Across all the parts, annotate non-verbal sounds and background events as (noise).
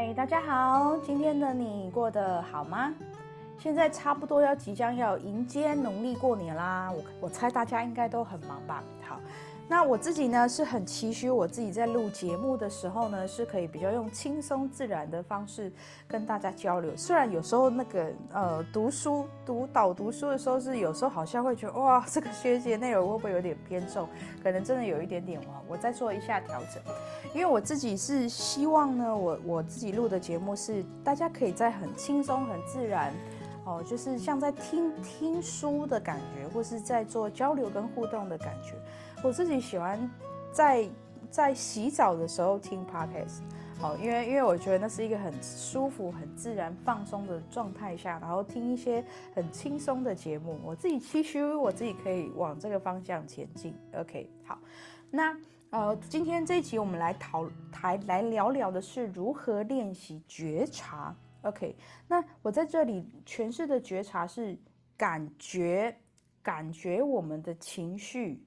嗨，大家好，今天的你过得好吗？现在差不多要即将要迎接农历过年啦，我我猜大家应该都很忙吧？好。那我自己呢是很期许我自己在录节目的时候呢，是可以比较用轻松自然的方式跟大家交流。虽然有时候那个呃读书读导读书的时候是有时候好像会觉得哇这个学姐内容会不会有点偏重，可能真的有一点点哇，我再做一下调整。因为我自己是希望呢，我我自己录的节目是大家可以在很轻松很自然哦，就是像在听听书的感觉，或是在做交流跟互动的感觉。我自己喜欢在在洗澡的时候听 podcast，好，因为因为我觉得那是一个很舒服、很自然、放松的状态下，然后听一些很轻松的节目。我自己期许我自己可以往这个方向前进。OK，好，那呃，今天这一集我们来讨台来聊聊的是如何练习觉察。OK，那我在这里诠释的觉察是感觉，感觉我们的情绪。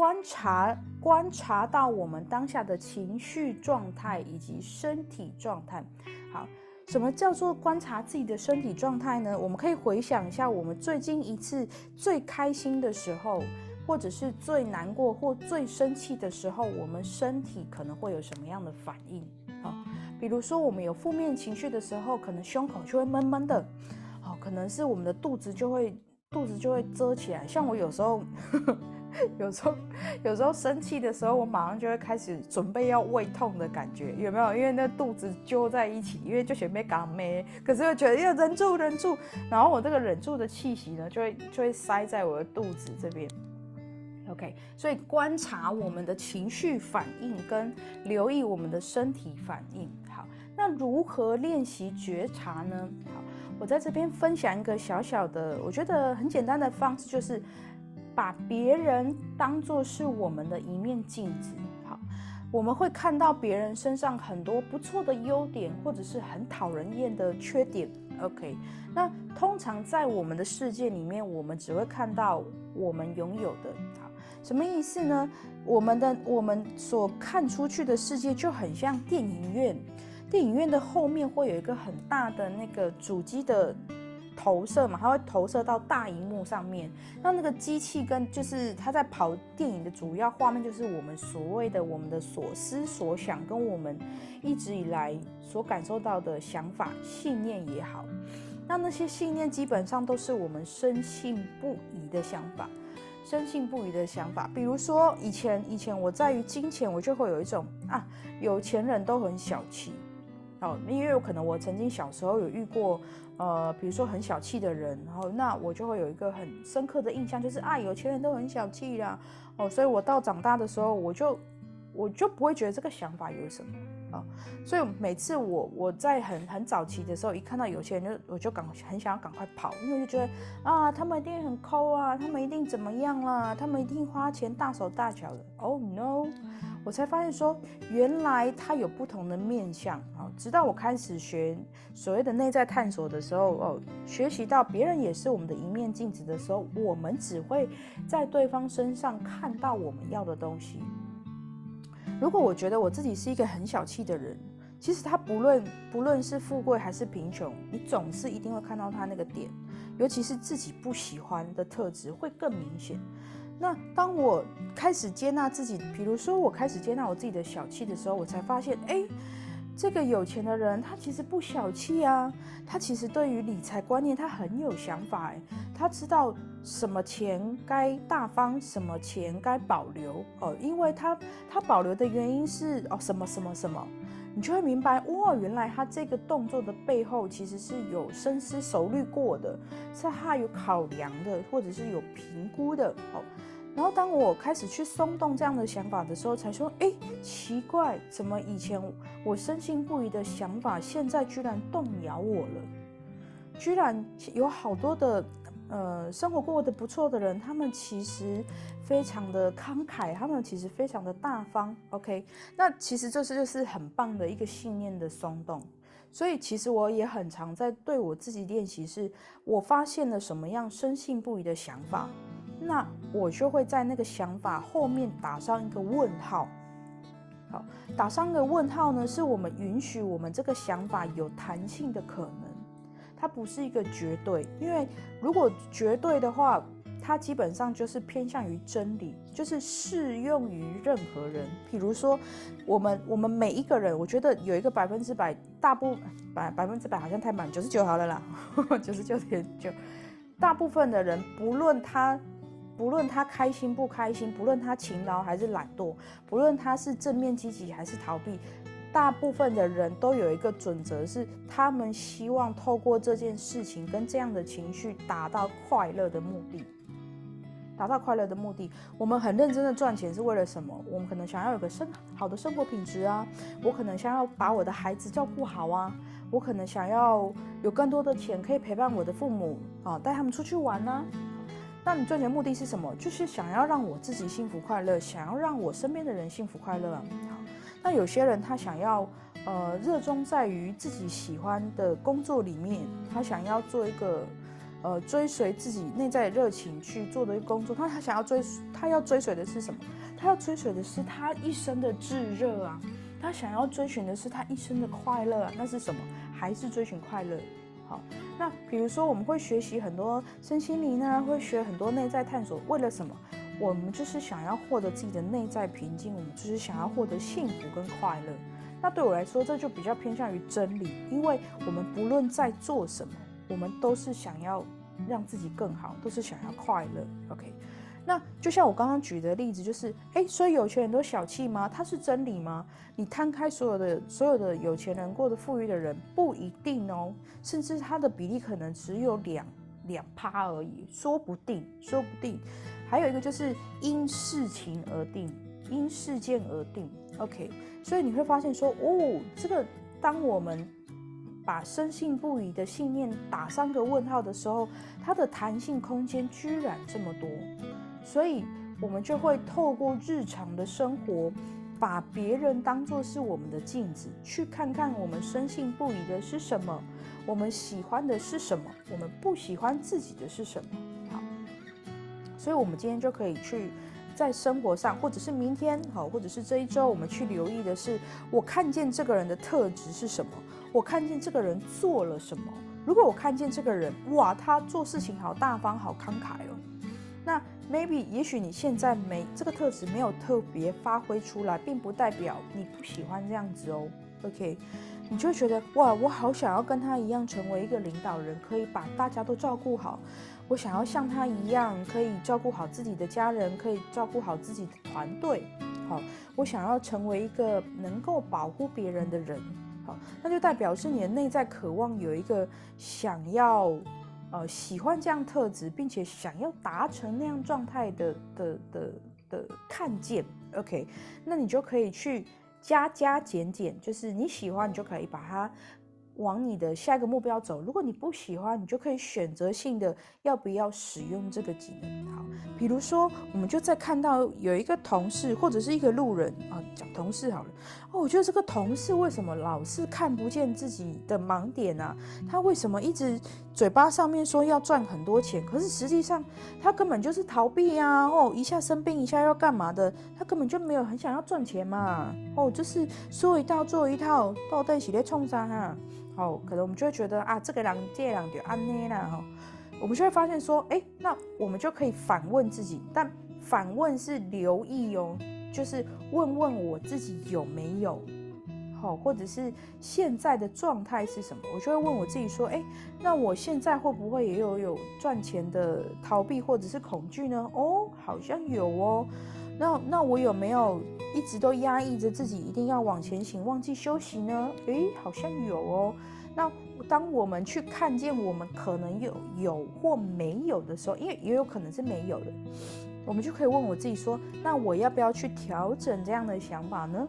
观察观察到我们当下的情绪状态以及身体状态。好，什么叫做观察自己的身体状态呢？我们可以回想一下，我们最近一次最开心的时候，或者是最难过或最生气的时候，我们身体可能会有什么样的反应？好，比如说我们有负面情绪的时候，可能胸口就会闷闷的，好，可能是我们的肚子就会肚子就会遮起来。像我有时候。有时候，有时候生气的时候，我马上就会开始准备要胃痛的感觉，有没有？因为那肚子揪在一起，因为就准备搞咩，可是又觉得要忍住，忍住，然后我这个忍住的气息呢，就会就会塞在我的肚子这边。OK，所以观察我们的情绪反应跟留意我们的身体反应。好，那如何练习觉察呢？好，我在这边分享一个小小的，我觉得很简单的方式，就是。把别人当做是我们的一面镜子，好，我们会看到别人身上很多不错的优点，或者是很讨人厌的缺点。OK，那通常在我们的世界里面，我们只会看到我们拥有的。好，什么意思呢？我们的我们所看出去的世界就很像电影院，电影院的后面会有一个很大的那个主机的。投射嘛，它会投射到大荧幕上面。那那个机器跟就是它在跑电影的主要画面，就是我们所谓的我们的所思所想，跟我们一直以来所感受到的想法、信念也好。那那些信念基本上都是我们深信不疑的想法，深信不疑的想法。比如说以前以前我在于金钱，我就会有一种啊，有钱人都很小气。哦，因为有可能我曾经小时候有遇过。呃，比如说很小气的人，然后那我就会有一个很深刻的印象，就是啊，有钱人都很小气啦，哦，所以我到长大的时候，我就我就不会觉得这个想法有什么啊，所以每次我我在很很早期的时候，一看到有钱人，就我就赶很想要赶快跑，因为就觉得啊，他们一定很抠啊，他们一定怎么样啦，他们一定花钱大手大脚的。Oh no！我才发现说，原来他有不同的面相直到我开始学所谓的内在探索的时候，哦，学习到别人也是我们的一面镜子的时候，我们只会在对方身上看到我们要的东西。如果我觉得我自己是一个很小气的人，其实他不论不论是富贵还是贫穷，你总是一定会看到他那个点，尤其是自己不喜欢的特质会更明显。那当我开始接纳自己，比如说我开始接纳我自己的小气的时候，我才发现，哎，这个有钱的人他其实不小气啊，他其实对于理财观念他很有想法，哎，他知道什么钱该大方，什么钱该保留哦，因为他他保留的原因是哦什么什么什么。你就会明白，哇，原来他这个动作的背后其实是有深思熟虑过的，是他有考量的，或者是有评估的。哦，然后当我开始去松动这样的想法的时候，才说，哎，奇怪，怎么以前我深信不疑的想法，现在居然动摇我了？居然有好多的。呃，生活过得不错的人，他们其实非常的慷慨，他们其实非常的大方。OK，那其实这是就是很棒的一个信念的松动。所以其实我也很常在对我自己练习，是我发现了什么样深信不疑的想法，那我就会在那个想法后面打上一个问号。好，打上个问号呢，是我们允许我们这个想法有弹性的可能，它不是一个绝对，因为如果绝对的话，它基本上就是偏向于真理，就是适用于任何人。比如说，我们我们每一个人，我觉得有一个百分之百，大部百百分之百好像太满，九十九好了啦，(laughs) 九十九点九，大部分的人，不论他。不论他开心不开心，不论他勤劳还是懒惰，不论他是正面积极还是逃避，大部分的人都有一个准则，是他们希望透过这件事情跟这样的情绪达到快乐的目的。达到快乐的目的，我们很认真的赚钱是为了什么？我们可能想要有个生好的生活品质啊，我可能想要把我的孩子照顾好啊，我可能想要有更多的钱可以陪伴我的父母啊，带他们出去玩呢。那你赚钱目的是什么？就是想要让我自己幸福快乐，想要让我身边的人幸福快乐。好，那有些人他想要，呃，热衷在于自己喜欢的工作里面，他想要做一个，呃，追随自己内在热情去做的工作。他他想要追，他要追随的是什么？他要追随的是他一生的炙热啊！他想要追寻的是他一生的快乐啊！那是什么？还是追寻快乐？好，那比如说我们会学习很多身心灵呢，会学很多内在探索，为了什么？我们就是想要获得自己的内在平静，我们就是想要获得幸福跟快乐。那对我来说，这就比较偏向于真理，因为我们不论在做什么，我们都是想要让自己更好，都是想要快乐。OK。那就像我刚刚举的例子，就是哎，所以有钱人都小气吗？它是真理吗？你摊开所有的所有的有钱人过得富裕的人，不一定哦，甚至他的比例可能只有两两趴而已，说不定，说不定。还有一个就是因事情而定，因事件而定。OK，所以你会发现说，哦，这个当我们把深信不疑的信念打上个问号的时候，它的弹性空间居然这么多。所以，我们就会透过日常的生活，把别人当作是我们的镜子，去看看我们深信不疑的是什么，我们喜欢的是什么，我们不喜欢自己的是什么。好，所以我们今天就可以去在生活上，或者是明天，好，或者是这一周，我们去留意的是，我看见这个人的特质是什么，我看见这个人做了什么。如果我看见这个人，哇，他做事情好大方，好慷慨。Maybe 也许你现在没这个特质没有特别发挥出来，并不代表你不喜欢这样子哦。OK，你就觉得哇，我好想要跟他一样成为一个领导人，可以把大家都照顾好。我想要像他一样，可以照顾好自己的家人，可以照顾好自己的团队。好，我想要成为一个能够保护别人的人。好，那就代表是你的内在渴望有一个想要。呃，喜欢这样特质，并且想要达成那样状态的的的的看见，OK，那你就可以去加加减减，就是你喜欢，你就可以把它。往你的下一个目标走。如果你不喜欢，你就可以选择性的要不要使用这个技能。好，比如说，我们就在看到有一个同事或者是一个路人啊，讲同事好了。哦，我觉得这个同事为什么老是看不见自己的盲点呢？他为什么一直嘴巴上面说要赚很多钱，可是实际上他根本就是逃避呀。哦，一下生病，一下要干嘛的？他根本就没有很想要赚钱嘛。哦，就是说一套做一套，到底是在冲啥哈？哦，可能我们就会觉得啊，这个人这样就安内啦哈，我们就会发现说，哎，那我们就可以反问自己，但反问是留意哦，就是问问我自己有没有，好，或者是现在的状态是什么，我就会问我自己说，哎，那我现在会不会也有有赚钱的逃避或者是恐惧呢？哦，好像有哦。那那我有没有一直都压抑着自己一定要往前行，忘记休息呢？诶，好像有哦。那当我们去看见我们可能有有或没有的时候，因为也有可能是没有的，我们就可以问我自己说：那我要不要去调整这样的想法呢？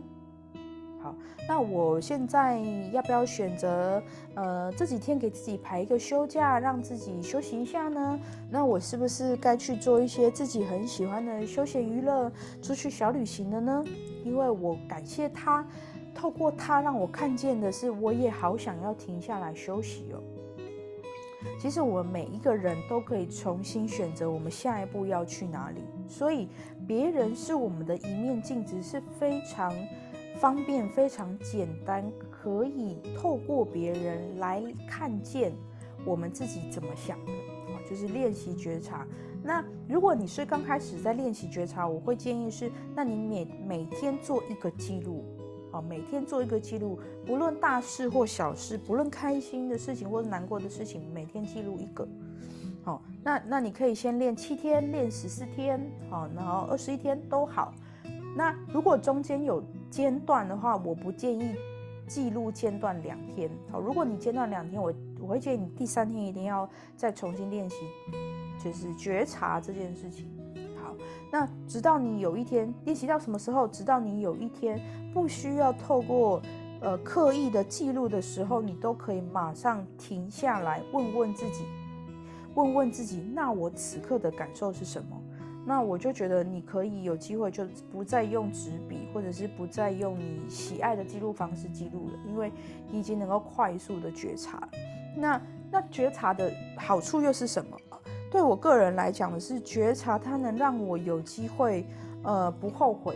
好，那我现在要不要选择呃这几天给自己排一个休假，让自己休息一下呢？那我是不是该去做一些自己很喜欢的休闲娱乐，出去小旅行了呢？因为我感谢他，透过他让我看见的是，我也好想要停下来休息哦。其实我们每一个人都可以重新选择我们下一步要去哪里，所以别人是我们的一面镜子，是非常。方便、非常简单，可以透过别人来看见我们自己怎么想的啊，就是练习觉察。那如果你是刚开始在练习觉察，我会建议是，那你每每天做一个记录，好，每天做一个记录，不论大事或小事，不论开心的事情或者难过的事情，每天记录一个，好，那那你可以先练七天，练十四天，好，然后二十一天都好。那如果中间有间断的话，我不建议记录间断两天，好，如果你间断两天，我我会建议你第三天一定要再重新练习。就是觉察这件事情，好，那直到你有一天练习到什么时候？直到你有一天不需要透过呃刻意的记录的时候，你都可以马上停下来问问自己，问问自己，那我此刻的感受是什么？那我就觉得你可以有机会就不再用纸笔，或者是不再用你喜爱的记录方式记录了，因为你已经能够快速的觉察。那那觉察的好处又是什么？对我个人来讲的是觉察，它能让我有机会，呃，不后悔，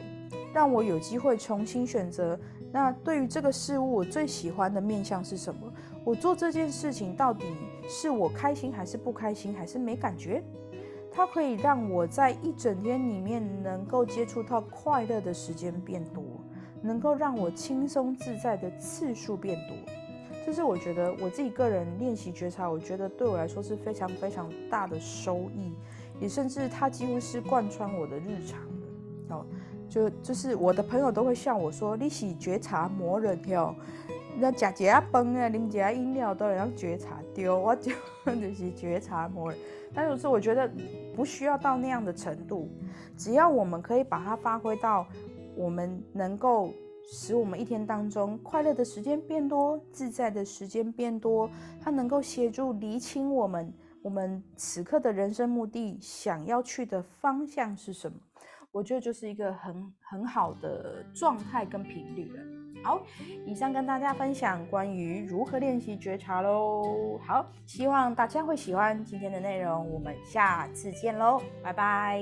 让我有机会重新选择。那对于这个事物，我最喜欢的面向是什么？我做这件事情到底是我开心还是不开心，还是没感觉？它可以让我在一整天里面能够接触到快乐的时间变多，能够让我轻松自在的次数变多。这是我觉得我自己个人练习觉察，我觉得对我来说是非常非常大的收益，也甚至它几乎是贯穿我的日常的哦。就就是我的朋友都会笑我说：“你是觉察魔人哟，那假节啊崩啊，啉几啊饮料都要觉察丢，我就 (laughs) 就是觉察魔人。”但是我觉得不需要到那样的程度，只要我们可以把它发挥到我们能够。使我们一天当中快乐的时间变多，自在的时间变多。它能够协助厘清我们我们此刻的人生目的，想要去的方向是什么？我觉得就是一个很很好的状态跟频率了。好，以上跟大家分享关于如何练习觉察喽。好，希望大家会喜欢今天的内容。我们下次见喽，拜拜。